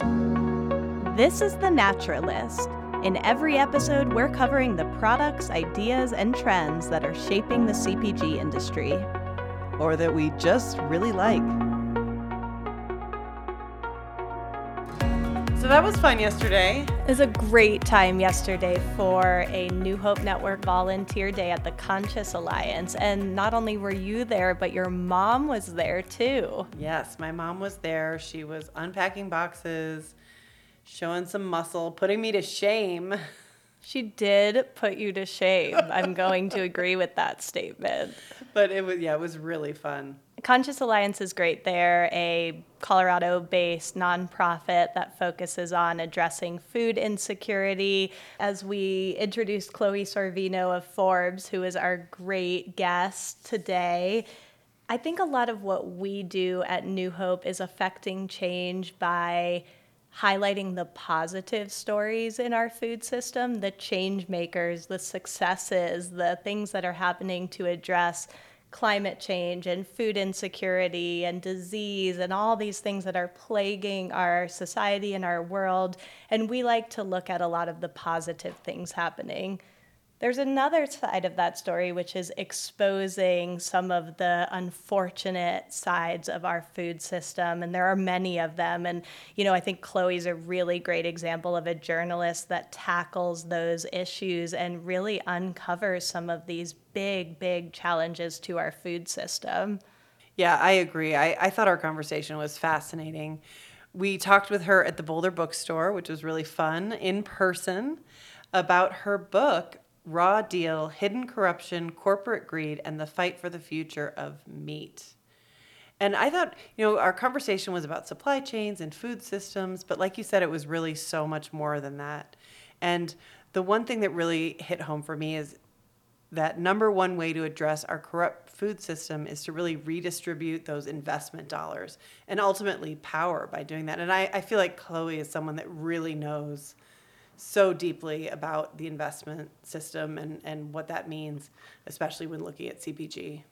This is The Natural List. In every episode, we're covering the products, ideas, and trends that are shaping the CPG industry. Or that we just really like. So that was fun yesterday. It was a great time yesterday for a New Hope Network volunteer day at the Conscious Alliance. And not only were you there, but your mom was there too. Yes, my mom was there. She was unpacking boxes, showing some muscle, putting me to shame. She did put you to shame. I'm going to agree with that statement. But it was, yeah, it was really fun. Conscious Alliance is great. They're a Colorado based nonprofit that focuses on addressing food insecurity. As we introduced Chloe Sorvino of Forbes, who is our great guest today, I think a lot of what we do at New Hope is affecting change by highlighting the positive stories in our food system, the change makers, the successes, the things that are happening to address climate change and food insecurity and disease and all these things that are plaguing our society and our world. And we like to look at a lot of the positive things happening. There's another side of that story, which is exposing some of the unfortunate sides of our food system. And there are many of them. And, you know, I think Chloe's a really great example of a journalist that tackles those issues and really uncovers some of these big, big challenges to our food system. Yeah, I agree. I, I thought our conversation was fascinating. We talked with her at the Boulder Bookstore, which was really fun in person, about her book, Raw Deal Hidden Corruption, Corporate Greed, and the Fight for the Future of Meat. And I thought, you know, our conversation was about supply chains and food systems, but like you said, it was really so much more than that. And the one thing that really hit home for me is that number one way to address our corrupt food system is to really redistribute those investment dollars and ultimately power by doing that. And I, I feel like Chloe is someone that really knows so deeply about the investment system and, and what that means, especially when looking at CPG.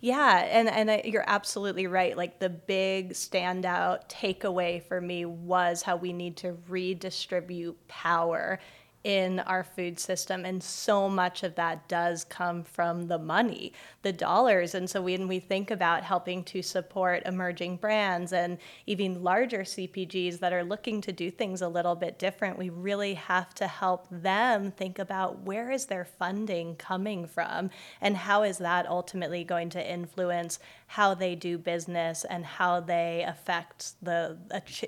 Yeah, and and I, you're absolutely right. Like the big standout takeaway for me was how we need to redistribute power in our food system and so much of that does come from the money the dollars. And so when we think about helping to support emerging brands and even larger CPGs that are looking to do things a little bit different we really have to help them think about where is their funding coming from and how is that ultimately going to influence how they do business and how they affect the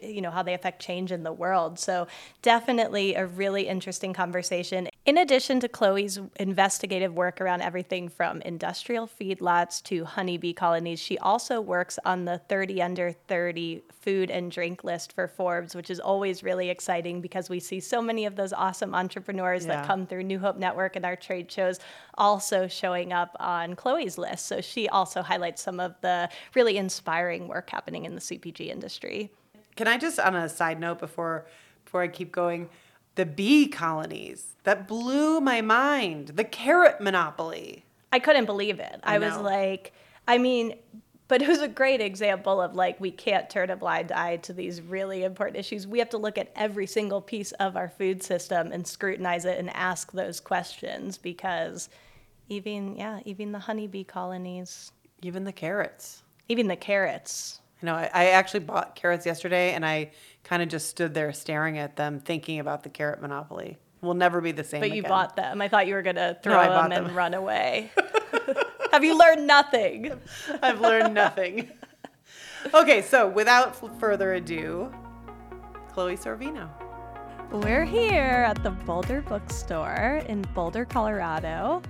you know how they affect change in the world. So definitely a really interesting interesting conversation. In addition to Chloe's investigative work around everything from industrial feedlots to honeybee colonies, she also works on the 30 under 30 food and drink list for Forbes, which is always really exciting because we see so many of those awesome entrepreneurs yeah. that come through New Hope Network and our trade shows also showing up on Chloe's list. So she also highlights some of the really inspiring work happening in the CPG industry. Can I just, on a side note, before before I keep going, the bee colonies that blew my mind. The carrot monopoly. I couldn't believe it. I, I was like, I mean, but it was a great example of like we can't turn a blind eye to these really important issues. We have to look at every single piece of our food system and scrutinize it and ask those questions because even yeah, even the honeybee colonies, even the carrots, even the carrots. You know, I, I actually bought carrots yesterday and I kind of just stood there staring at them, thinking about the carrot monopoly. We'll never be the same. But you again. bought them. I thought you were gonna throw no, them, them and run away. Have you learned nothing? I've learned nothing. okay, so without further ado, Chloe Sorvino. We're here at the Boulder Bookstore in Boulder, Colorado.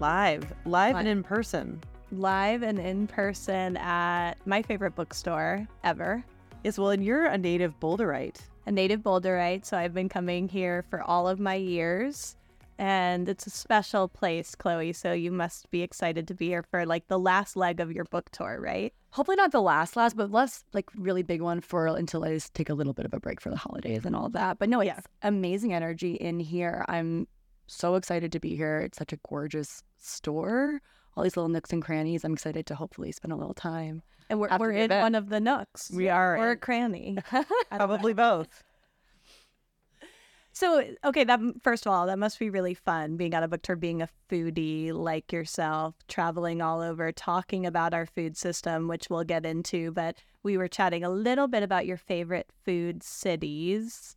Live, live, live. and in person. Live and in person at my favorite bookstore ever, is well, and you're a native Boulderite. A native Boulderite, so I've been coming here for all of my years. And it's a special place, Chloe, so you must be excited to be here for like the last leg of your book tour, right? Hopefully not the last last, but last like really big one for until I just take a little bit of a break for the holidays and all that. But no, yeah. amazing energy in here. I'm so excited to be here. It's such a gorgeous store all these little nooks and crannies. I'm excited to hopefully spend a little time. And we're, we're in event. one of the nooks. We are Or a cranny. Probably both. So, okay, that first of all, that must be really fun being on a book tour, being a foodie like yourself, traveling all over, talking about our food system, which we'll get into. But we were chatting a little bit about your favorite food cities.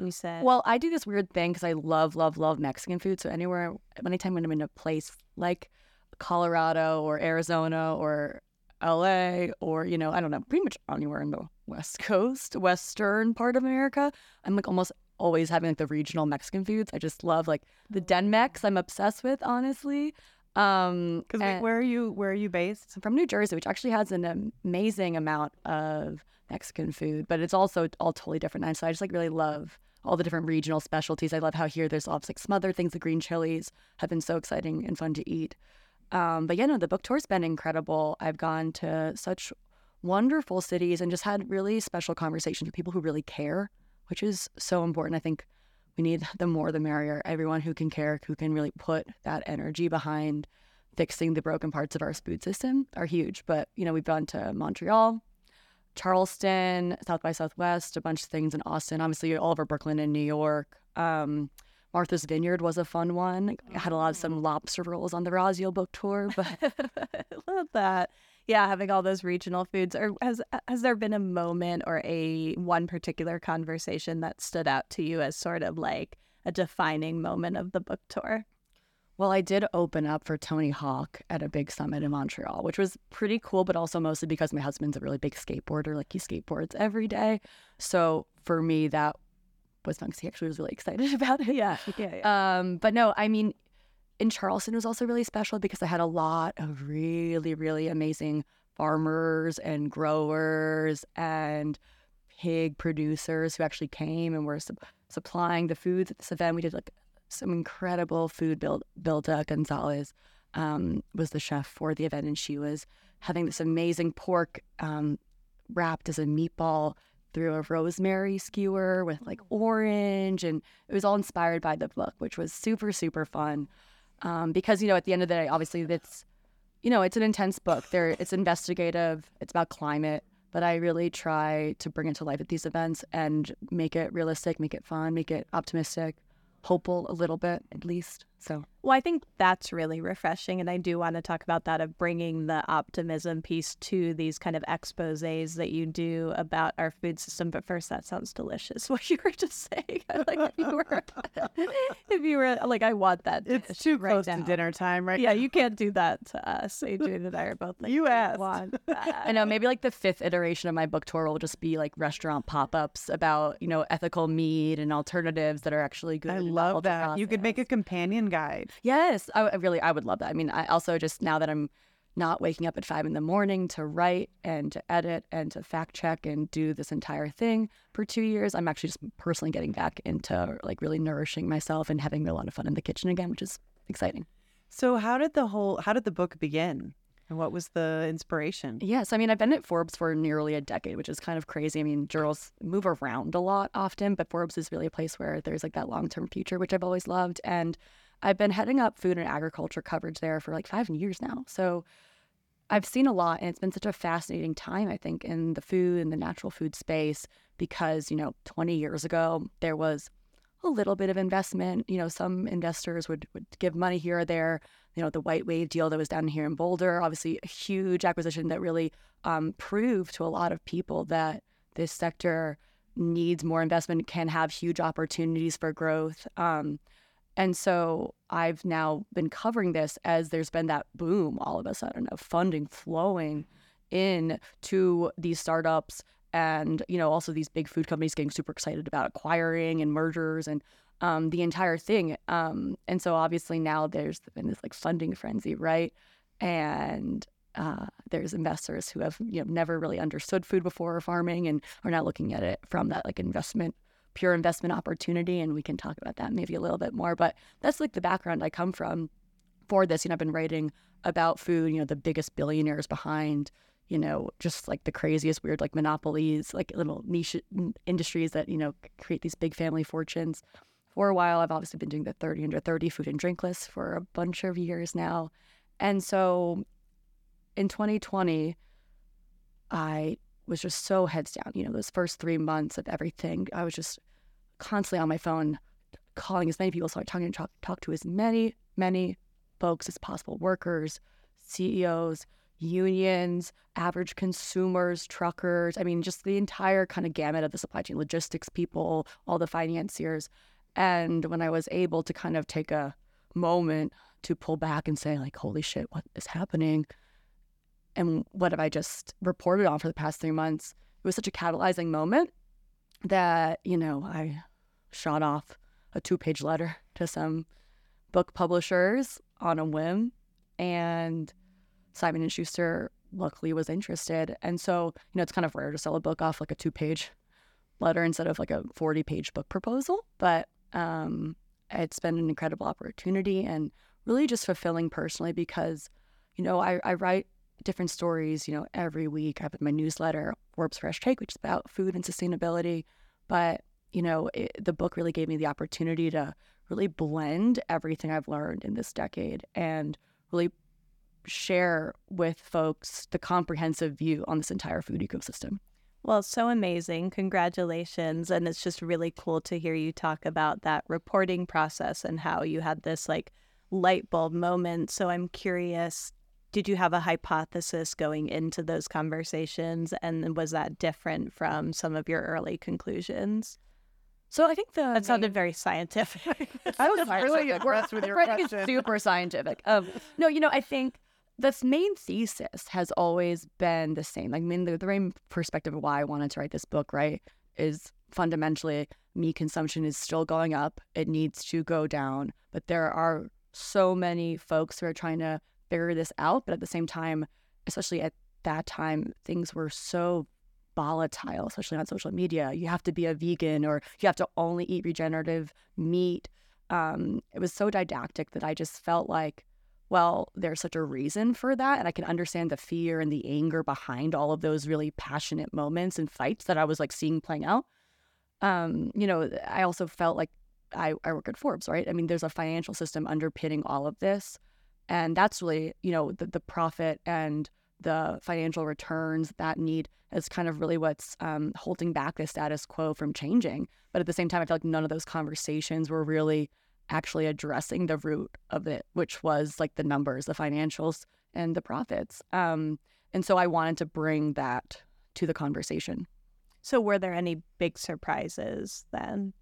You said, Well, I do this weird thing because I love, love, love Mexican food. So anywhere, anytime when I'm in a place like Colorado or Arizona or LA or, you know, I don't know, pretty much anywhere in the West Coast, Western part of America, I'm like almost always having like the regional Mexican foods. I just love like the Denmex. I'm obsessed with, honestly. Um, Because and- where are you? Where are you based? I'm from New Jersey, which actually has an amazing amount of Mexican food, but it's also all totally different. And so I just like really love all the different regional specialties. I love how here there's lots like smothered things. The green chilies have been so exciting and fun to eat. Um, but yeah, no, the book tour's been incredible. I've gone to such wonderful cities and just had really special conversations with people who really care, which is so important. I think we need the more the merrier. Everyone who can care, who can really put that energy behind fixing the broken parts of our food system are huge. But, you know, we've gone to Montreal, Charleston, South by Southwest, a bunch of things in Austin, obviously all over Brooklyn and New York. Um, Martha's Vineyard was a fun one. I had a lot of some oh. lobster rolls on the Rosio book tour, but I love that. Yeah, having all those regional foods. Or has uh, has there been a moment or a one particular conversation that stood out to you as sort of like a defining moment of the book tour? Well, I did open up for Tony Hawk at a big summit in Montreal, which was pretty cool, but also mostly because my husband's a really big skateboarder. Like he skateboards every day. So for me, that was fun because he actually was really excited about it. Yeah, yeah, yeah. Um, but no, I mean, in Charleston it was also really special because I had a lot of really, really amazing farmers and growers and pig producers who actually came and were sup- supplying the foods at this event. We did like some incredible food. Build Bilda Gonzalez um, was the chef for the event, and she was having this amazing pork um, wrapped as a meatball through a rosemary skewer with like orange, and it was all inspired by the book, which was super super fun. Um, because you know, at the end of the day, obviously it's you know it's an intense book. There, it's investigative. It's about climate. But I really try to bring it to life at these events and make it realistic, make it fun, make it optimistic, hopeful a little bit at least. So Well, I think that's really refreshing. And I do want to talk about that of bringing the optimism piece to these kind of exposes that you do about our food system. But first, that sounds delicious, what you were just saying. like if you were, if you were like, I want that. It's dish too right close now. to dinner time, right? Yeah, you can't do that to us. Adrienne and I are both like, You "I asked." want that." I know maybe like the fifth iteration of my book tour will just be like restaurant pop-ups about, you know, ethical meat and alternatives that are actually good. I love that. You could make a ultra-processed. Guide. Yes, I, really I would love that. I mean, I also just now that I'm not waking up at five in the morning to write and to edit and to fact check and do this entire thing for two years, I'm actually just personally getting back into like really nourishing myself and having a lot of fun in the kitchen again, which is exciting. So how did the whole how did the book begin? And what was the inspiration? Yes, I mean I've been at Forbes for nearly a decade, which is kind of crazy. I mean, journals move around a lot often, but Forbes is really a place where there's like that long-term future, which I've always loved. And I've been heading up food and agriculture coverage there for like five years now. So I've seen a lot, and it's been such a fascinating time, I think, in the food and the natural food space because, you know, 20 years ago, there was a little bit of investment. You know, some investors would, would give money here or there. You know, the WhiteWave deal that was down here in Boulder, obviously a huge acquisition that really um, proved to a lot of people that this sector needs more investment, can have huge opportunities for growth. Um, and so I've now been covering this as there's been that boom all of a sudden of funding flowing in to these startups and you know also these big food companies getting super excited about acquiring and mergers and um, the entire thing. Um, and so obviously now there's been this like funding frenzy right? And uh, there's investors who have you know never really understood food before or farming and are now looking at it from that like investment pure investment opportunity and we can talk about that maybe a little bit more but that's like the background i come from for this. You know i've been writing about food you know the biggest billionaires behind you know just like the craziest weird like monopolies like little niche industries that you know create these big family fortunes. For a while i've obviously been doing the 30 under 30 food and drink list for a bunch of years now. And so in 2020, I was just so heads down. You know, those first three months of everything, I was just constantly on my phone, calling as many people. So I talked to talk, talk to as many, many folks as possible workers, CEOs, unions, average consumers, truckers. I mean, just the entire kind of gamut of the supply chain, logistics people, all the financiers. And when I was able to kind of take a moment to pull back and say, like, holy shit, what is happening? And what have I just reported on for the past three months? It was such a catalyzing moment that, you know, I shot off a two page letter to some book publishers on a whim. And Simon and Schuster luckily was interested. And so, you know, it's kind of rare to sell a book off like a two page letter instead of like a 40 page book proposal. But um, it's been an incredible opportunity and really just fulfilling personally because, you know, I, I write different stories, you know, every week. I have my newsletter, Forbes Fresh Take, which is about food and sustainability. But, you know, it, the book really gave me the opportunity to really blend everything I've learned in this decade and really share with folks the comprehensive view on this entire food ecosystem. Well, so amazing. Congratulations. And it's just really cool to hear you talk about that reporting process and how you had this like light bulb moment. So I'm curious did you have a hypothesis going into those conversations? And was that different from some of your early conclusions? So I think the that sounded very scientific. I was really impressed with your question. Super scientific. Um, no, you know, I think the main thesis has always been the same. Like, I mean, the, the main perspective of why I wanted to write this book, right, is fundamentally meat consumption is still going up. It needs to go down. But there are so many folks who are trying to figure this out. But at the same time, especially at that time, things were so volatile, especially on social media. You have to be a vegan or you have to only eat regenerative meat. Um, it was so didactic that I just felt like well, there's such a reason for that. And I can understand the fear and the anger behind all of those really passionate moments and fights that I was like seeing playing out. Um, you know, I also felt like I, I work at Forbes, right? I mean, there's a financial system underpinning all of this. And that's really, you know, the, the profit and the financial returns that need is kind of really what's um, holding back the status quo from changing. But at the same time, I feel like none of those conversations were really actually addressing the root of it, which was like the numbers, the financials, and the profits. Um, and so I wanted to bring that to the conversation. So, were there any big surprises then?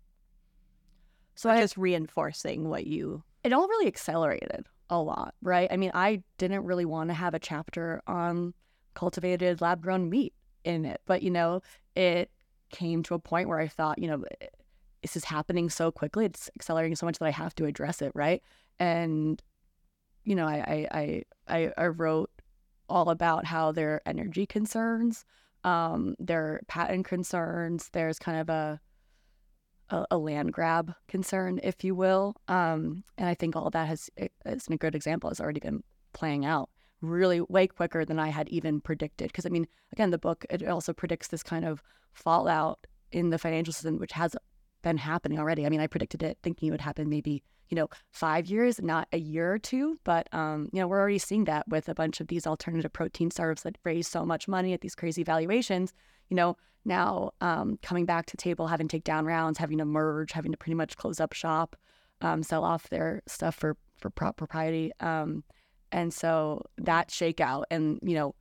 So, I just reinforcing what you. It all really accelerated a lot, right? I mean, I didn't really want to have a chapter on cultivated lab grown meat in it, but you know, it came to a point where I thought, you know, this is happening so quickly. It's accelerating so much that I have to address it, right? And you know, I I I, I wrote all about how their energy concerns, um, their patent concerns. There's kind of a a, a land grab concern, if you will, um, and I think all that has, as a good example, has already been playing out really way quicker than I had even predicted. Because I mean, again, the book it also predicts this kind of fallout in the financial system, which has been happening already. I mean, I predicted it thinking it would happen maybe, you know, five years, not a year or two. But, um, you know, we're already seeing that with a bunch of these alternative protein startups that raise so much money at these crazy valuations. You know, now um, coming back to table, having take down rounds, having to merge, having to pretty much close up shop, um, sell off their stuff for, for prop propriety. Um, and so that shakeout and, you know,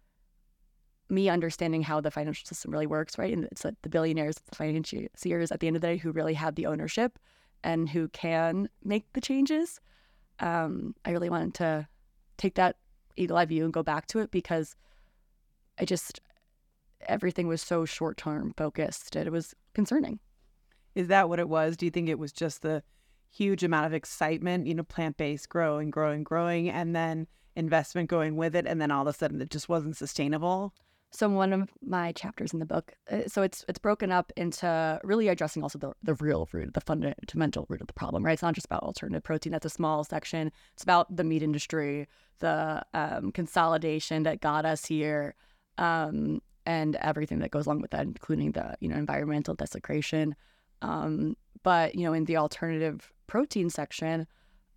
me understanding how the financial system really works, right? And it's like the billionaires, the financiers at the end of the day who really have the ownership and who can make the changes. Um, I really wanted to take that eagle eye view and go back to it because I just, everything was so short term focused. It was concerning. Is that what it was? Do you think it was just the huge amount of excitement, you know, plant based growing, growing, growing, and then investment going with it, and then all of a sudden it just wasn't sustainable? So one of my chapters in the book, uh, so it's it's broken up into really addressing also the, the real root, the fundamental root of the problem, right? It's not just about alternative protein. That's a small section. It's about the meat industry, the um, consolidation that got us here, um, and everything that goes along with that, including the you know environmental desecration. Um, but you know, in the alternative protein section,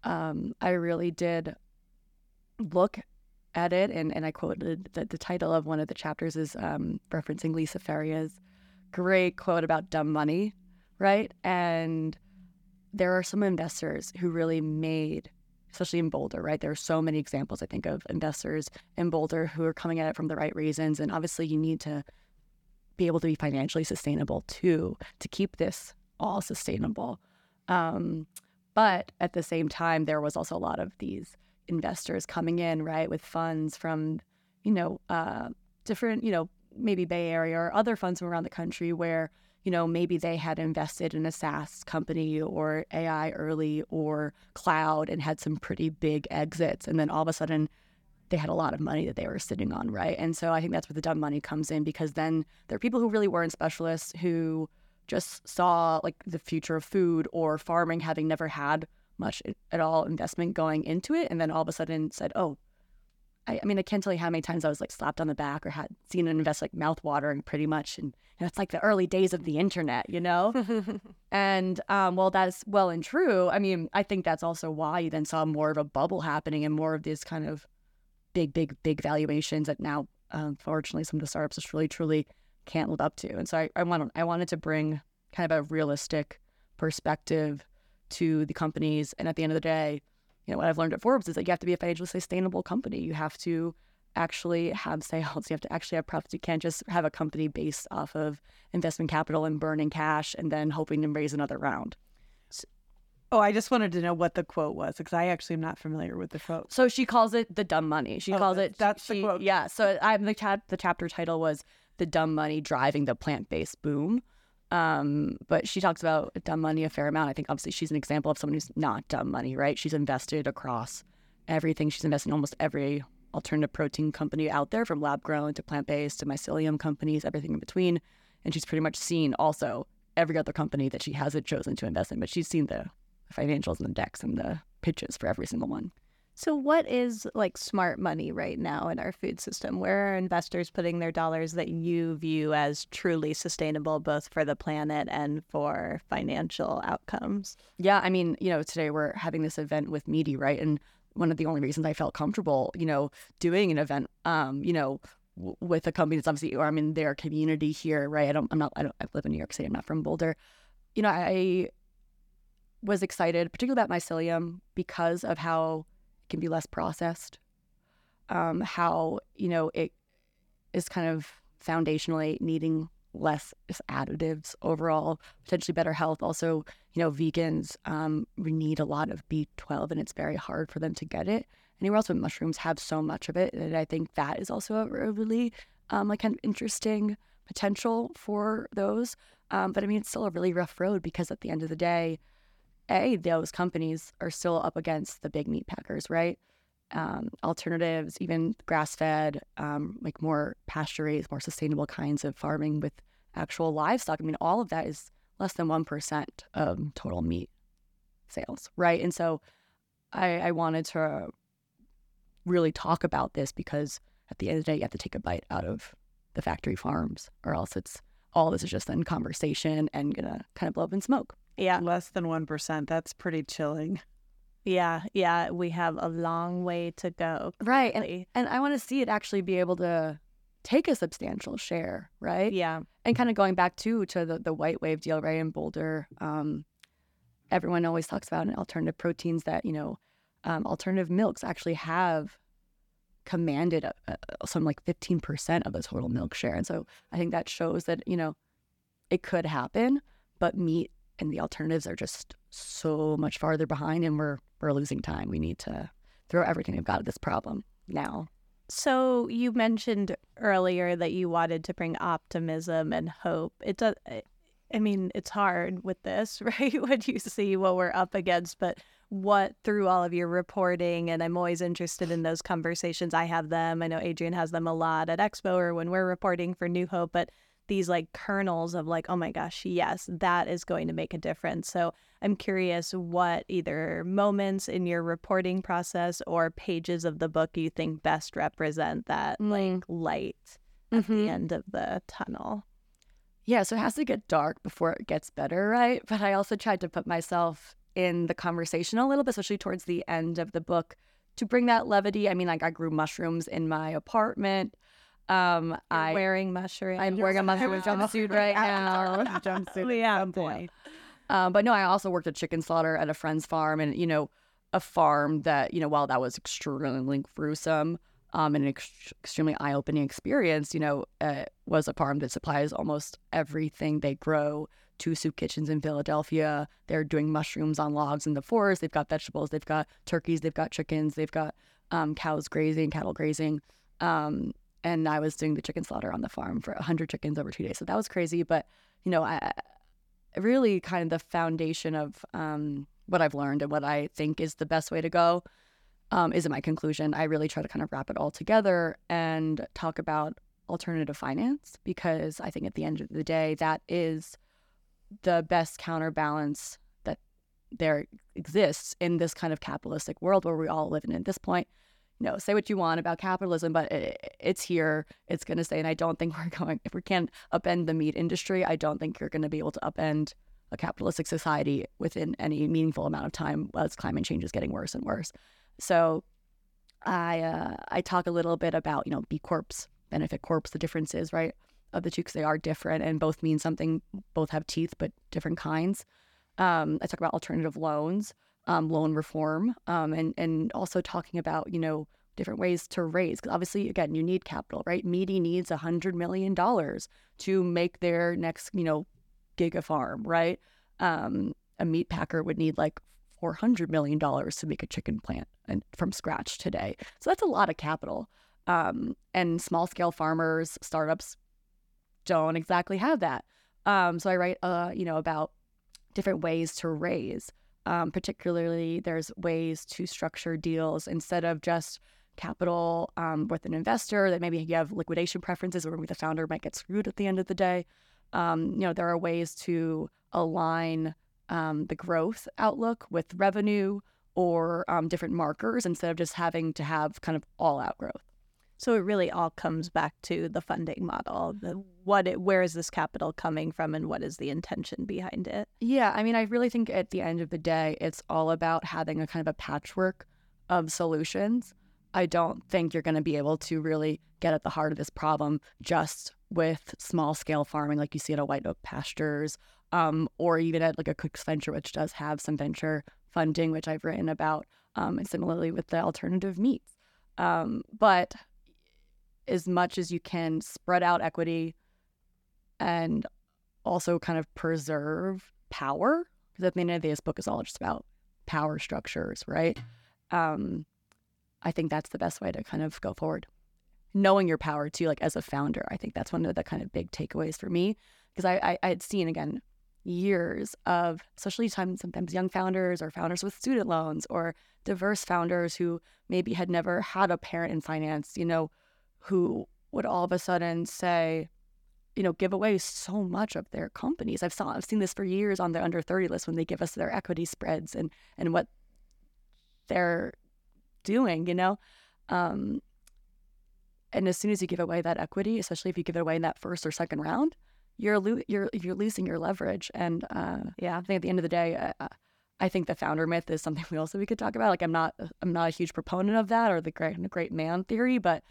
um, I really did look at it, and, and I quoted that the title of one of the chapters is um, referencing Lisa Feria's great quote about dumb money, right? And there are some investors who really made, especially in Boulder, right? There are so many examples, I think, of investors in Boulder who are coming at it from the right reasons. And obviously, you need to be able to be financially sustainable too to keep this all sustainable. Um, but at the same time, there was also a lot of these investors coming in, right, with funds from, you know, uh, different, you know, maybe Bay Area or other funds from around the country where, you know, maybe they had invested in a SaaS company or AI early or cloud and had some pretty big exits. And then all of a sudden, they had a lot of money that they were sitting on, right? And so I think that's where the dumb money comes in because then there are people who really weren't specialists who just saw like the future of food or farming having never had much at all investment going into it and then all of a sudden said oh I, I, mean i can't tell you how many times i was like slapped on the back or had seen an invest like mouth watering pretty much and, and it's like the early days of the internet you know and um, well that's well and true i mean i think that's also why you then saw more of a bubble happening and more of these kind of big big big valuations that now unfortunately some of the startups just really truly can't live up to and so i, I, want, I wanted to bring kind of a realistic perspective to the companies. And at the end of the day, you know, what I've learned at Forbes is that you have to be a financially sustainable company. You have to actually have sales. You have to actually have profits. You can't just have a company based off of investment capital and burning cash and then hoping to raise another round. Oh, I just wanted to know what the quote was because I actually am not familiar with the quote. So she calls it the dumb money. She oh, calls it that's she, the quote. Yeah. So I'm the chat. The chapter title was the dumb money driving the plant based boom. Um, but she talks about dumb money a fair amount. I think obviously she's an example of someone who's not dumb money, right? She's invested across everything. She's invested in almost every alternative protein company out there, from lab grown to plant based to mycelium companies, everything in between. And she's pretty much seen also every other company that she hasn't chosen to invest in, but she's seen the financials and the decks and the pitches for every single one. So, what is like smart money right now in our food system? Where are investors putting their dollars that you view as truly sustainable, both for the planet and for financial outcomes? Yeah, I mean, you know, today we're having this event with Meati, right? And one of the only reasons I felt comfortable, you know, doing an event, um, you know, with a company that's obviously, or I'm in their community here, right? I don't, I'm not, I don't, I live in New York City. I'm not from Boulder. You know, I was excited, particularly about mycelium, because of how can be less processed. Um, how you know it is kind of foundationally needing less additives overall, potentially better health. Also, you know, vegans um, we need a lot of B12, and it's very hard for them to get it anywhere else. But mushrooms have so much of it, and I think that is also a really um, like kind of interesting potential for those. Um, but I mean, it's still a really rough road because at the end of the day, a those companies are still up against the big meat packers, right? Um, alternatives, even grass fed, um, like more pasture raised, more sustainable kinds of farming with actual livestock. I mean, all of that is less than 1% of total meat sales, right? And so I, I wanted to really talk about this because at the end of the day, you have to take a bite out of the factory farms, or else it's all this is just in conversation and gonna kind of blow up in smoke. Yeah. Less than 1%. That's pretty chilling. Yeah. Yeah. We have a long way to go. Right. And, and I want to see it actually be able to take a substantial share, right? Yeah. And kind of going back to to the, the WhiteWave deal, right, in Boulder, um, everyone always talks about alternative proteins that, you know, um, alternative milks actually have commanded a, a, some like 15% of the total milk share. And so I think that shows that, you know, it could happen, but meat and the alternatives are just so much farther behind and we're we're losing time. We need to throw everything we've got at this problem now. So you mentioned earlier that you wanted to bring optimism and hope. It does I mean, it's hard with this, right? when you see what we're up against, but what through all of your reporting and I'm always interested in those conversations. I have them. I know Adrienne has them a lot at Expo or when we're reporting for New Hope, but these like kernels of like, oh my gosh, yes, that is going to make a difference. So I'm curious what either moments in your reporting process or pages of the book you think best represent that mm. like light at mm-hmm. the end of the tunnel. Yeah, so it has to get dark before it gets better, right? But I also tried to put myself in the conversation a little bit, especially towards the end of the book, to bring that levity. I mean, like I grew mushrooms in my apartment. Um, You're I wearing mushrooms. I'm wearing a mushroom jumpsuit right now. jumpsuit Yeah, some. Um, but no, I also worked at chicken slaughter at a friend's farm, and you know, a farm that you know, while that was extremely gruesome um, and an ex- extremely eye-opening experience, you know, uh, was a farm that supplies almost everything they grow to soup kitchens in Philadelphia. They're doing mushrooms on logs in the forest. They've got vegetables. They've got turkeys. They've got chickens. They've got um, cows grazing, cattle grazing. Um, and I was doing the chicken slaughter on the farm for 100 chickens over two days. So that was crazy. But, you know, I, really kind of the foundation of um, what I've learned and what I think is the best way to go um, is in my conclusion. I really try to kind of wrap it all together and talk about alternative finance because I think at the end of the day, that is the best counterbalance that there exists in this kind of capitalistic world where we all live in at this point know, say what you want about capitalism, but it, it's here. It's going to stay. And I don't think we're going, if we can't upend the meat industry, I don't think you're going to be able to upend a capitalistic society within any meaningful amount of time as climate change is getting worse and worse. So I, uh, I talk a little bit about, you know, B Corps, benefit corps, the differences, right, of the two, because they are different and both mean something, both have teeth, but different kinds. Um, I talk about alternative loans um, loan reform, um, and and also talking about you know different ways to raise. Because obviously, again, you need capital, right? Meati needs a hundred million dollars to make their next you know giga farm, right? Um, a meat packer would need like four hundred million dollars to make a chicken plant and from scratch today. So that's a lot of capital. Um, and small scale farmers, startups don't exactly have that. Um, so I write, uh, you know, about different ways to raise. Um, particularly, there's ways to structure deals instead of just capital um, with an investor that maybe you have liquidation preferences or maybe the founder might get screwed at the end of the day. Um, you know, there are ways to align um, the growth outlook with revenue or um, different markers instead of just having to have kind of all out growth. So it really all comes back to the funding model. The what it, where is this capital coming from and what is the intention behind it? Yeah, I mean, I really think at the end of the day, it's all about having a kind of a patchwork of solutions. I don't think you're going to be able to really get at the heart of this problem just with small scale farming like you see at a White Oak Pastures um, or even at like a Cook's Venture, which does have some venture funding, which I've written about, um, and similarly with the alternative meats. Um, but as much as you can spread out equity and also kind of preserve power because at the end of the day this book is all just about power structures right? Um, i think that's the best way to kind of go forward. Knowing your power too like as a founder i think that's one of the kind of big takeaways for me because I, I i had seen again years of especially time sometimes young founders or founders with student loans or diverse founders who maybe had never had a parent in finance you know who would all of a sudden say, you know, give away so much of their companies. I've saw I've seen this for years on their under 30 list when they give us their equity spreads and and what they're doing, you know. Um, and as soon as you give away that equity, especially if you give it away in that first or second round, you're lo- you're you're losing your leverage. And uh, yeah, I think at the end of the day, uh, I think the founder myth is something we also we could talk about. Like I'm not I'm not a huge proponent of that or the great great man theory, but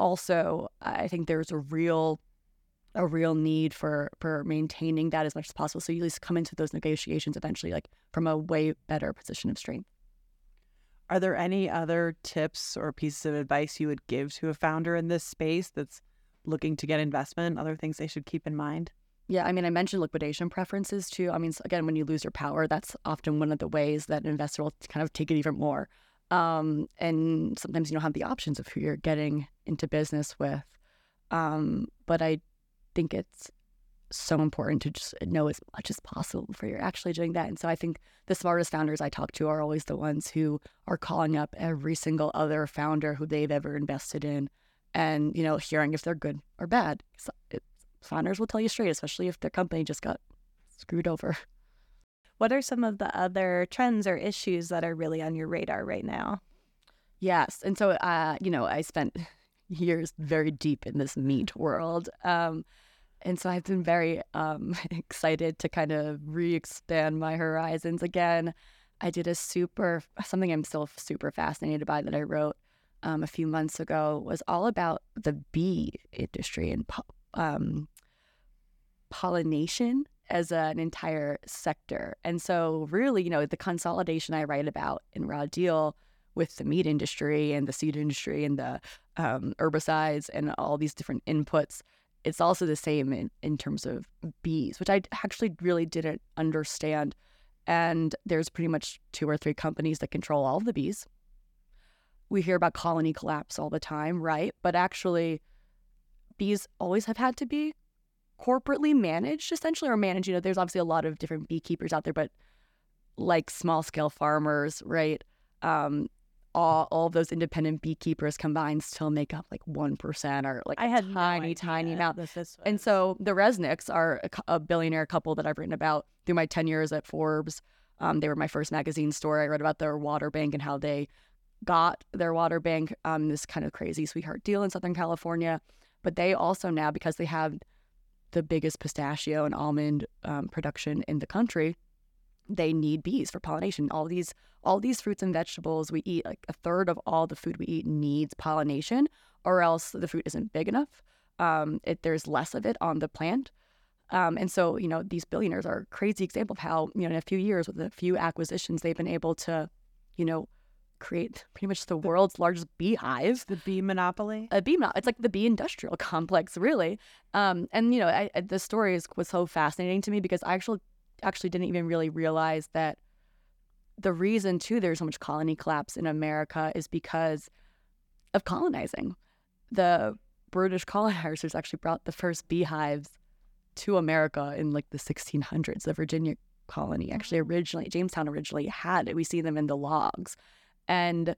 also I think there's a real a real need for for maintaining that as much as possible. So you at least come into those negotiations eventually like from a way better position of strength. Are there any other tips or pieces of advice you would give to a founder in this space that's looking to get investment? Other things they should keep in mind? Yeah, I mean, I mentioned liquidation preferences too. I mean, again, when you lose your power, that's often one of the ways that an investor will kind of take it even more. Um, and sometimes you don't have the options of who you're getting into business with. Um, but I think it's so important to just know as much as possible before you're actually doing that. And so I think the smartest founders I talk to are always the ones who are calling up every single other founder who they've ever invested in and, you know, hearing if they're good or bad. It, founders will tell you straight, especially if their company just got screwed over. What are some of the other trends or issues that are really on your radar right now? Yes. And so, uh, you know, I spent years very deep in this meat world. Um, and so I've been very um, excited to kind of re expand my horizons again. I did a super something I'm still super fascinated by that I wrote um, a few months ago was all about the bee industry and po- um, pollination as an entire sector. And so, really, you know, the consolidation I write about in Raw Deal with the meat industry and the seed industry and the um, herbicides and all these different inputs, it's also the same in, in terms of bees, which I actually really didn't understand. And there's pretty much two or three companies that control all of the bees. We hear about colony collapse all the time, right? But actually, bees always have had to be corporately managed essentially or managed you know there's obviously a lot of different beekeepers out there but like small scale farmers right um all, all of those independent beekeepers combined still make up like 1% or like I had tiny idea tiny amount and so the Resnicks are a, a billionaire couple that I've written about through my 10 years at Forbes. Um, they were my first magazine story. I wrote about their water bank and how they got their water bank, um, this kind of crazy sweetheart deal in Southern California. But they also now, because they have the biggest pistachio and almond um, production in the country, they need bees for pollination. All these all these fruits and vegetables we eat, like a third of all the food we eat needs pollination, or else the fruit isn't big enough. Um, it, there's less of it on the plant. Um, and so, you know, these billionaires are a crazy example of how, you know, in a few years with a few acquisitions, they've been able to, you know, create pretty much the world's largest beehive The bee monopoly. a bee mount. It's like the bee industrial complex, really. Um, and you know, I, I, the story is, was so fascinating to me because I actually actually didn't even really realize that the reason too there's so much colony collapse in America is because of colonizing. The British colonizers actually brought the first beehives to America in like the 1600s. The Virginia colony actually originally Jamestown originally had it. We see them in the logs, and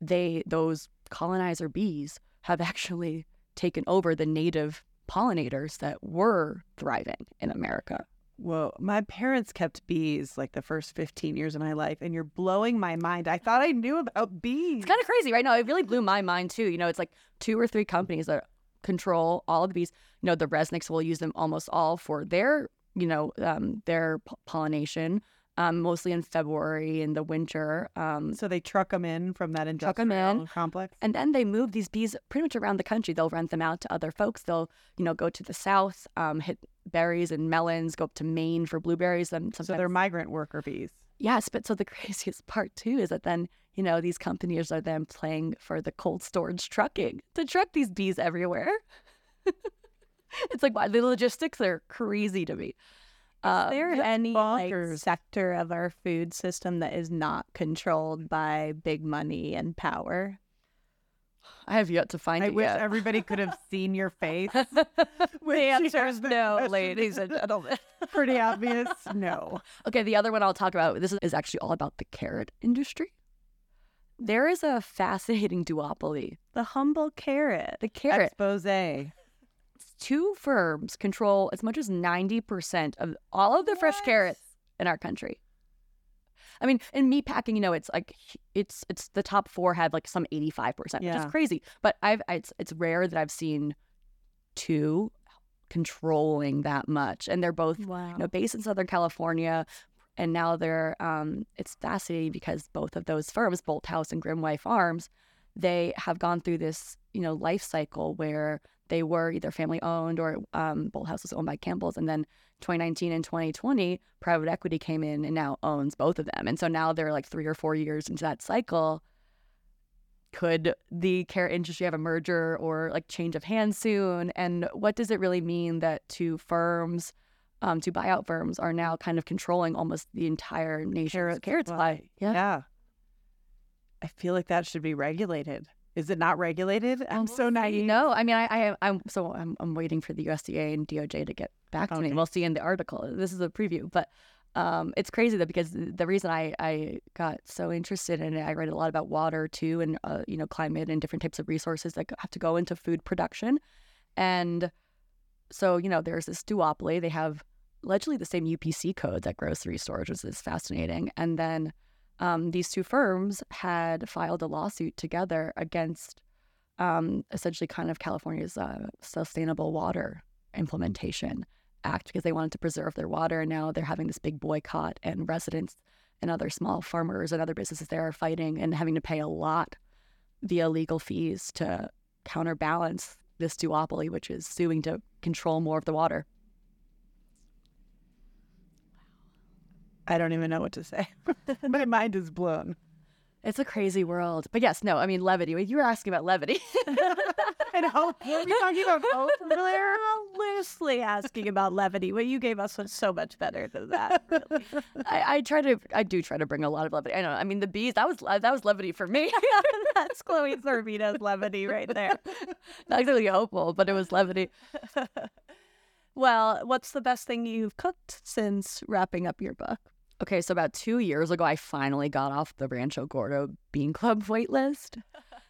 they those colonizer bees have actually taken over the native pollinators that were thriving in America. Whoa, my parents kept bees like the first 15 years of my life, and you're blowing my mind. I thought I knew about bees. It's kind of crazy, right? No, it really blew my mind too. You know, it's like two or three companies that control all of the bees. You know, the Resnicks will use them almost all for their, you know, um, their p- pollination, um, mostly in February in the winter. Um, So they truck them in from that Truck 'em industrial in. complex. And then they move these bees pretty much around the country. They'll rent them out to other folks. They'll, you know, go to the south, um, hit berries and melons, go up to Maine for blueberries. And So sometimes, they're migrant worker bees. yes, but so the craziest part too is that then, you know, these companies are then playing for the cold storage trucking to truck these bees everywhere. it's like, wow, the logistics are crazy to me. Is there any like sector of our food system that is not controlled by big money and power? I have yet to find I it I wish yet. everybody could have seen your face. the when answer is no, ladies and gentlemen. Pretty obvious. No. Okay, the other one I'll talk about, this is actually all about the carrot industry. There is a fascinating duopoly. The humble carrot. The carrot, Expose. Two firms control as much as 90% of all of the fresh carrots in our country. I mean, in meat packing, you know, it's like it's it's the top four have like some 85%, which is crazy. But I've it's it's rare that I've seen two controlling that much. And they're both Wow. you know, based in Southern California. And now they're, um, it's fascinating because both of those firms, Bolthouse and Grimmway Farms, they have gone through this, you know, life cycle where they were either family owned or um, Bolthouse was owned by Campbell's. And then 2019 and 2020, private equity came in and now owns both of them. And so now they're like three or four years into that cycle. Could the carrot industry have a merger or like change of hands soon? And what does it really mean that two firms, um, two buyout firms, are now kind of controlling almost the entire nation's carrot, supply? Yeah. Yeah. I feel like that should be regulated. Is it not regulated? I'm so naive. No, I mean, I, I, I'm so I'm, I'm waiting for the USDA and DOJ to get back to me. We'll see in the article. This is a preview, but um, it's crazy though because the reason I, I got so interested in it, I read a lot about water too, and uh, you know, climate and different types of resources that have to go into food production, and so you know, there's this duopoly. They have allegedly the same UPC codes at grocery stores, which is fascinating, and then um, these two firms had filed a lawsuit together against um, essentially kind of California's uh, sustainable water implementation act because they wanted to preserve their water. And now they're having this big boycott, and residents and other small farmers and other businesses there are fighting and having to pay a lot via legal fees to counterbalance this duopoly, which is suing to control more of the water. I don't even know what to say. My mind is blown. It's a crazy world. But yes, no, I mean, levity. You were asking about levity. and hope. Were we talking about hope earlier? loosely asking about levity. What you gave us was so much better than that. Really. I, I try to, I do try to bring a lot of levity. I know. I mean, the bees. That was that was levity for me. That's Chloe Sorvino's levity right there. Not exactly hopeful, but it was levity. well, what's the best thing you've cooked since wrapping up your book? Okay, so about two years ago, I finally got off the Rancho Gordo Bean Club waitlist,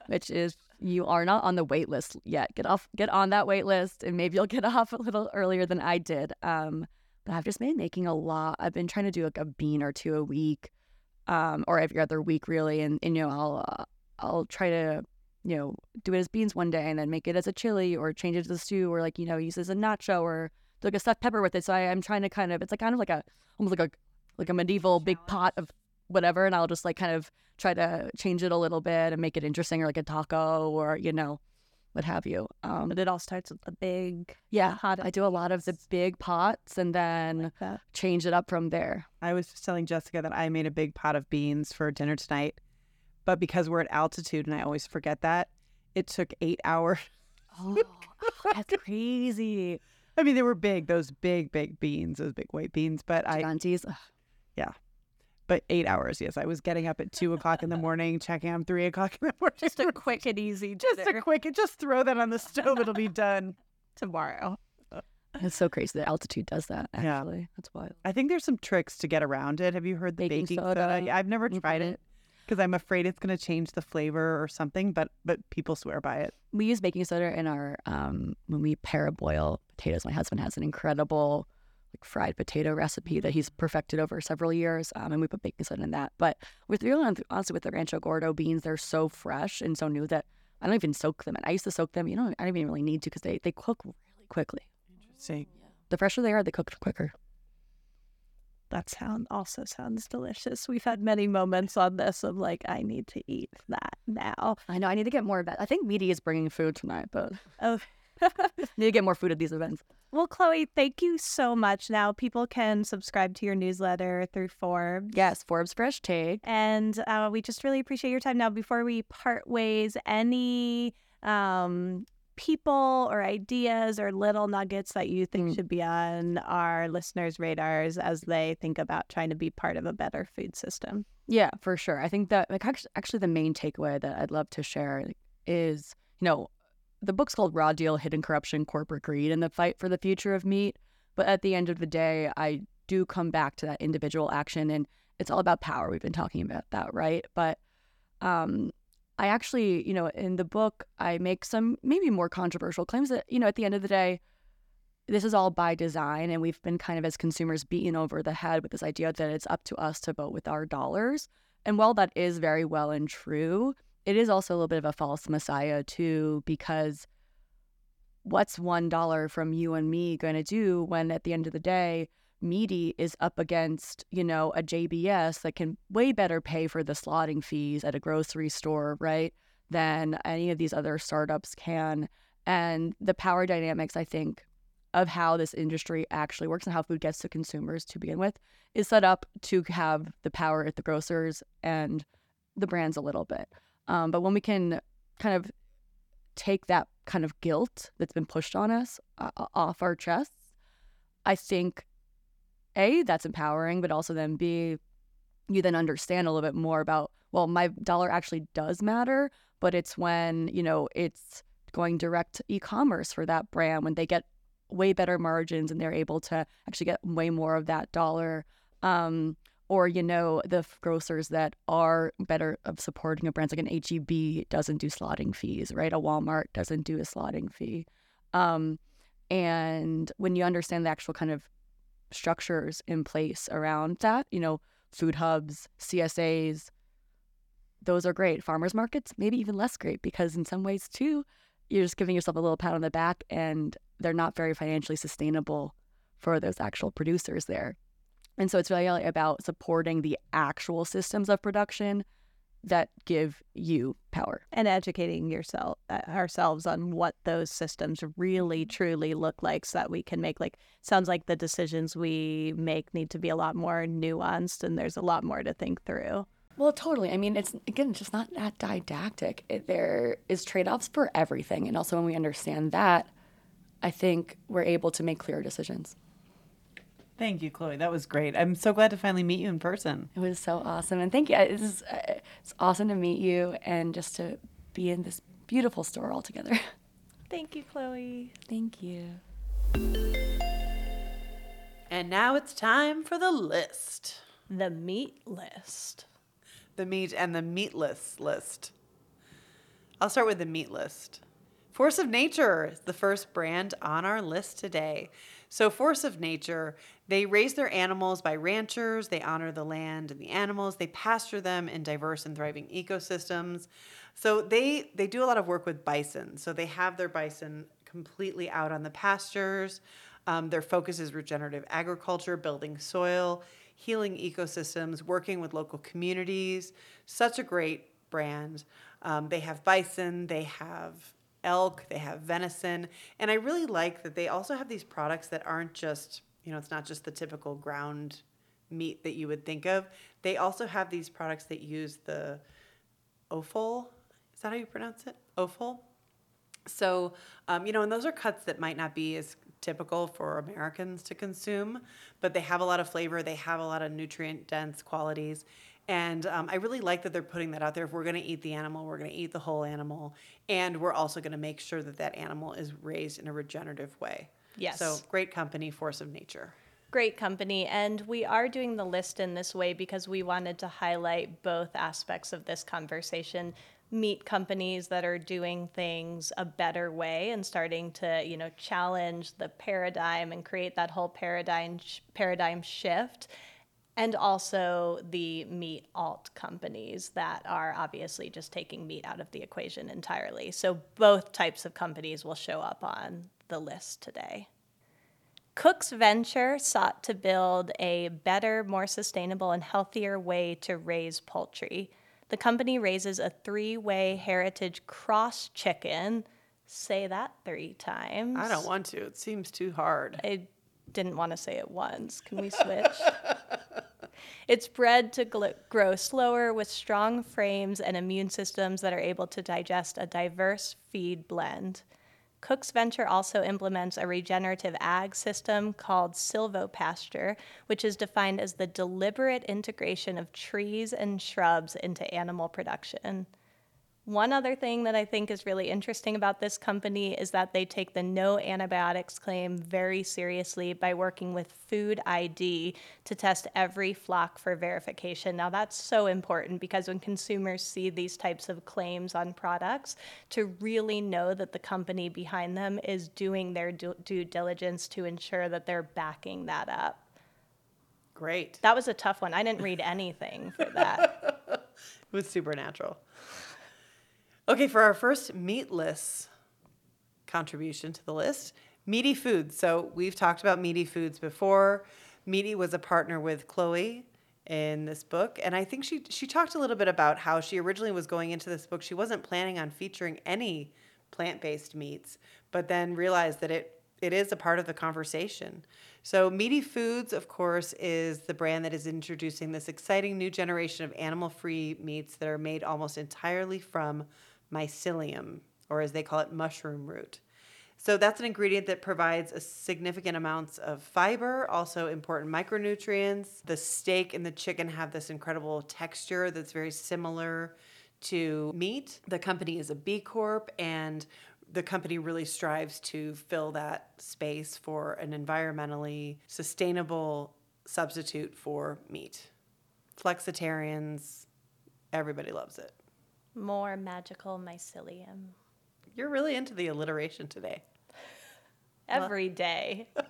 which is you are not on the wait list yet. Get off, get on that wait list, and maybe you'll get off a little earlier than I did. Um, but I've just been making a lot. I've been trying to do like a bean or two a week, um, or every other week, really. And, and you know, I'll uh, I'll try to you know do it as beans one day, and then make it as a chili, or change it to the stew, or like you know use it as a nacho, or like a stuffed pepper with it. So I, I'm trying to kind of it's like kind of like a almost like a like a medieval big pot of whatever and I'll just like kind of try to change it a little bit and make it interesting or like a taco or you know what have you. Um, but it all starts with the big yeah. Hot I do a lot of the big pots and then like change it up from there. I was just telling Jessica that I made a big pot of beans for dinner tonight, but because we're at altitude and I always forget that, it took eight hours. Oh, that's crazy. I mean, they were big, those big, big beans, those big white beans. But Gigantes. I, yeah. But eight hours, yes. I was getting up at two o'clock in the morning, checking on three o'clock in the morning. Just a quick and easy dinner. Just a quick, and just throw that on the stove. It'll be done tomorrow. It's so crazy that altitude does that. Actually, yeah. that's wild. I think there's some tricks to get around it. Have you heard the baking, baking soda? soda? I've never tried it because I'm afraid it's going to change the flavor or something. But but people swear by it. We use baking soda in our um, when we paraboil potatoes. My husband has an incredible like fried potato recipe that he's perfected over several years, um, and we put baking soda in that. But with real honestly, with the Rancho Gordo beans, they're so fresh and so new that I don't even soak them. And I used to soak them. You know, I don't even really need to because they they cook really quickly. Interesting. Yeah. The fresher they are, they cook quicker. That sound also sounds delicious. We've had many moments on this of like, I need to eat that now. I know I need to get more of that. I think Meati is bringing food tonight, but oh, need to get more food at these events. Well, Chloe, thank you so much. Now people can subscribe to your newsletter through Forbes. Yes, Forbes Fresh Take. And uh, we just really appreciate your time. Now, before we part ways, any um, people or ideas or little nuggets that you think mm. should be on our listeners' radars as they think about trying to be part of a better food system? Yeah, for sure. I think that like actually the main takeaway that I'd love to share is, you know, the book's called Raw Deal Hidden Corruption, Corporate Greed, and the Fight for the Future of Meat. But at the end of the day, I do come back to that individual action, and it's all about power. We've been talking about that, right? But um, I actually, you know, in the book, I make some maybe more controversial claims that, you know, at the end of the day, this is all by design. And we've been kind of, as consumers, beaten over the head with this idea that it's up to us to vote with our dollars. And while that is very well and true, it is also a little bit of a false messiah too, because what's one dollar from you and me going to do when at the end of the day, Meati is up against, you know, a JBS that can way better pay for the slotting fees at a grocery store, right? Than any of these other startups can. And the power dynamics, I think, of how this industry actually works and how food gets to consumers to begin with is set up to have the power at the grocers and the brands a little bit. Um, but when we can kind of take that kind of guilt that's been pushed on us uh, off our chests, I think A, that's empowering, but also then B, you then understand a little bit more about, well, my dollar actually does matter, but it's when, you know, it's going direct e-commerce for that brand when they get way better margins and they're able to actually get way more of that dollar. Um, or you know the grocers that are better of supporting a brand like an HEB doesn't do slotting fees, right? A Walmart doesn't do a slotting fee. Um, and when you understand the actual kind of structures in place around that, you know, food hubs, CSAs, those are great. Farmers markets, maybe even less great because in some ways too, you're just giving yourself a little pat on the back and they're not very financially sustainable for those actual producers there. And so it's really about supporting the actual systems of production that give you power. and educating yourself uh, ourselves on what those systems really truly look like so that we can make like sounds like the decisions we make need to be a lot more nuanced and there's a lot more to think through Well, totally. I mean, it's again it's just not that didactic. It, there is trade offs for everything. And also, when we understand that, I think we're able to make clearer decisions. Thank you, Chloe. That was great. I'm so glad to finally meet you in person. It was so awesome. And thank you. It's, is, uh, it's awesome to meet you and just to be in this beautiful store all together. thank you chloe Thank you. And now it's time for the list. the meat list The meat and the meatless list. I'll start with the meat list. Force of Nature is the first brand on our list today. So, Force of Nature, they raise their animals by ranchers, they honor the land and the animals, they pasture them in diverse and thriving ecosystems. So, they, they do a lot of work with bison. So, they have their bison completely out on the pastures. Um, their focus is regenerative agriculture, building soil, healing ecosystems, working with local communities. Such a great brand. Um, they have bison, they have elk, they have venison. And I really like that they also have these products that aren't just, you know, it's not just the typical ground meat that you would think of. They also have these products that use the offal. Is that how you pronounce it? Offal? So, um, you know, and those are cuts that might not be as typical for Americans to consume, but they have a lot of flavor. They have a lot of nutrient dense qualities. And um, I really like that they're putting that out there. If we're going to eat the animal, we're going to eat the whole animal. And we're also going to make sure that that animal is raised in a regenerative way. Yes. So, great company, Force of Nature. great company and we are doing the list in this way because we wanted to highlight both aspects of this conversation meet companies that are doing things a better way and starting to you know challenge the paradigm and create that whole paradigm sh- paradigm shift and also the meat alt companies that are obviously just taking meat out of the equation entirely so both types of companies will show up on the list today Cook's venture sought to build a better, more sustainable, and healthier way to raise poultry. The company raises a three way heritage cross chicken. Say that three times. I don't want to, it seems too hard. I didn't want to say it once. Can we switch? it's bred to gl- grow slower with strong frames and immune systems that are able to digest a diverse feed blend. Cook's Venture also implements a regenerative ag system called silvopasture, which is defined as the deliberate integration of trees and shrubs into animal production. One other thing that I think is really interesting about this company is that they take the no antibiotics claim very seriously by working with Food ID to test every flock for verification. Now, that's so important because when consumers see these types of claims on products, to really know that the company behind them is doing their due, diligence to ensure that they're backing that up. Great. That was a tough one. I didn't read anything for that. It was supernatural. Okay, for our first meatless contribution to the list, Meati Foods. So we've talked about Meati Foods before. Meati was a partner with Chloe in this book, and I think she she talked a little bit about how she originally was going into this book. She wasn't planning on featuring any plant-based meats, but then realized that it it is a part of the conversation. So, Meati Foods, of course, is the brand that is introducing this exciting new generation of animal free meats that are made almost entirely from mycelium, or as they call it, mushroom root. So, that's an ingredient that provides a significant amounts of fiber, also important micronutrients. The steak and the chicken have this incredible texture that's very similar to meat. The company is a B Corp and the company really strives to fill that space for an environmentally sustainable substitute for meat. Flexitarians, everybody loves it. More magical mycelium. You're really into the alliteration today. every day.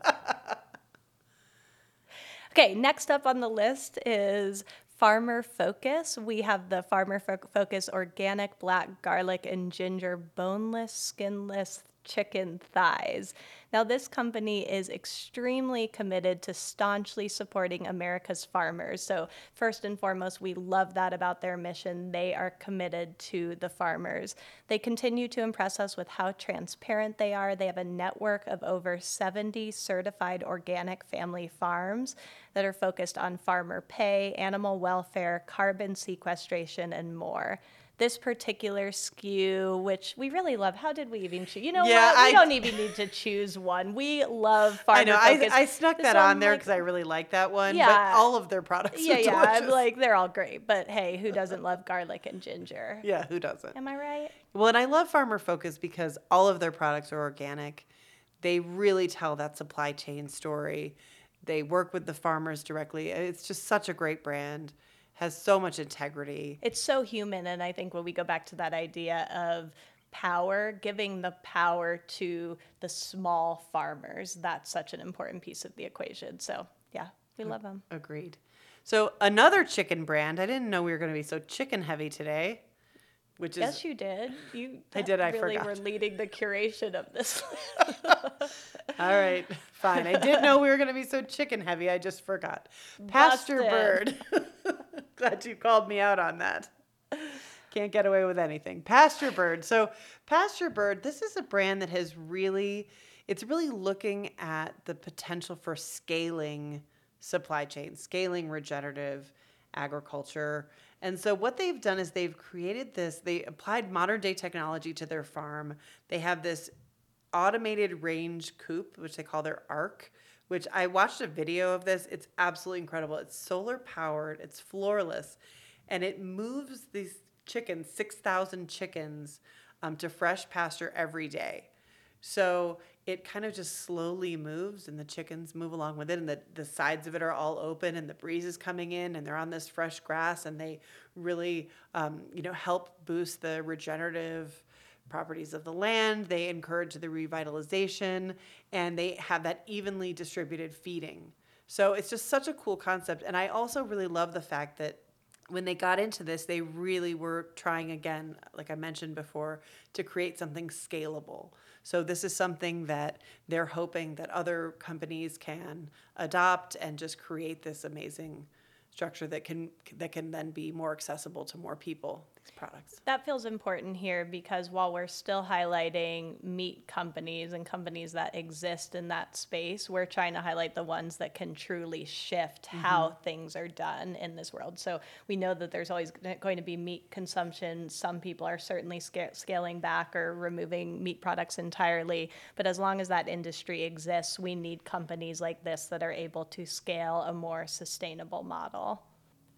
okay, next up on the list is Farmer Focus. We have the Farmer Fo- Focus organic black garlic and ginger boneless, skinless, chicken thighs. Now, this company is extremely committed to staunchly supporting America's farmers. So, first and foremost, we love that about their mission. They are committed to the farmers. They continue to impress us with how transparent they are. They have a network of over 70 certified organic family farms that are focused on farmer pay, animal welfare, carbon sequestration, and more this particular SKU, which we really love. How did we even choose? You know Yeah, what? We I- don't even need to choose one. We love farmer I know. I, focus. I snuck This that one, on there like- because I really like that one. Yeah. But all of their products yeah, are yeah. delicious. I'm like they're all great, but hey, who doesn't love garlic and ginger? yeah, who doesn't? Am I right? Well, and I love Farmer Focus because all of their products are organic. They really tell that supply chain story. They work with the farmers directly. It's just such a great brand. Has so much integrity. It's so human, and I think when we go back to that idea of power, giving the power to the small farmers, that's such an important piece of the equation. So yeah, we love them. Agreed. So another chicken brand. I didn't know we were going to be so chicken heavy today, which is Yes, you did. You I did, I really forgot. were leading the curation of this. all right. Fine. I did know we were going to be so chicken heavy. I just forgot. Pasture Bird. Glad you called me out on that. Can't get away with anything. Pasture Bird. So, Pasture Bird, this is a brand that has really, it's really looking at the potential for scaling supply chain, scaling regenerative agriculture. And so, what they've done is they've created this, they applied modern day technology to their farm. They have this automated range coop, which they call their ARC, which I watched a video of this. It's absolutely incredible. It's solar powered, it's floorless, and it moves these chickens, 6,000 chickens, um, to fresh pasture every day. So it kind of just slowly moves, and the chickens move along with it, and the, the sides of it are all open, and the breeze is coming in, and they're on this fresh grass, and they really, um, you know, help boost the regenerative properties of the land. They encourage the revitalization, and they have that evenly distributed feeding. So it's just such a cool concept, and I also really love the fact that when they got into this, they really were trying again, like I mentioned before, to create something scalable. So this is something that they're hoping that other companies can adopt and just create this amazing structure that can that can then be more accessible to more people. Products. That feels important here because while we're still highlighting meat companies and companies that exist in that space, we're trying to highlight the ones that can truly shift mm-hmm. how things are done in this world. So we know that there's always going to be meat consumption. Some people are certainly sca- scaling back or removing meat products entirely. But as long as that industry exists, we need companies like this that are able to scale a more sustainable model.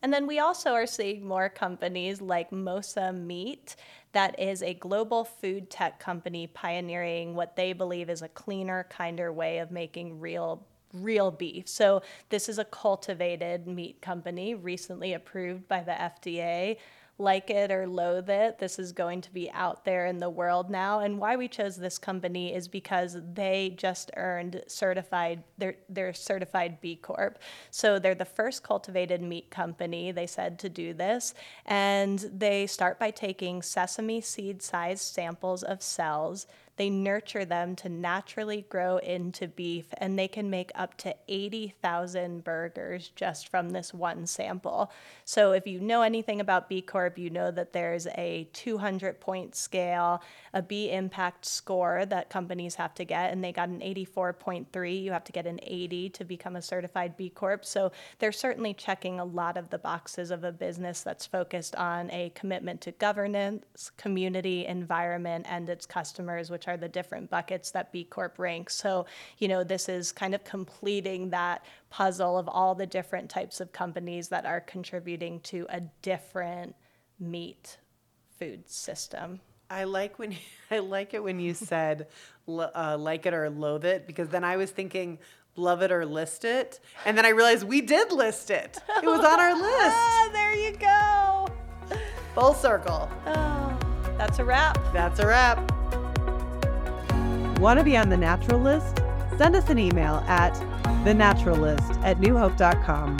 And then we also are seeing more companies like Mosa Meat, that is a global food tech company pioneering what they believe is a cleaner, kinder way of making real real beef. So this is a cultivated meat company recently approved by the FDA. Like it or loathe it, this is going to be out there in the world now. And why we chose this company is because they just earned certified they're they're certified B Corp. So they're the first cultivated meat company, they said, to do this. And they start by taking sesame seed sized samples of cells. They nurture them to naturally grow into beef, and they can make up to 80,000 burgers just from this one sample. So, if you know anything about B Corp, you know that there's a 200 point scale, a B impact score that companies have to get, and they got an 84.3. You have to get an 80 to become a certified B Corp. So, they're certainly checking a lot of the boxes of a business that's focused on a commitment to governance, community, environment, and its customers, which are the different buckets that B Corp ranks. So, you know, this is kind of completing that puzzle of all the different types of companies that are contributing to a different meat food system. I like when I like it when you said uh, like it or loathe it because then I was thinking love it or list it, and then I realized we did list it. It was on our list. Ah, there you go. Full circle. Oh, that's a wrap. That's a wrap. Want to be on the natural list? Send us an email at thenaturalist at newhope.com.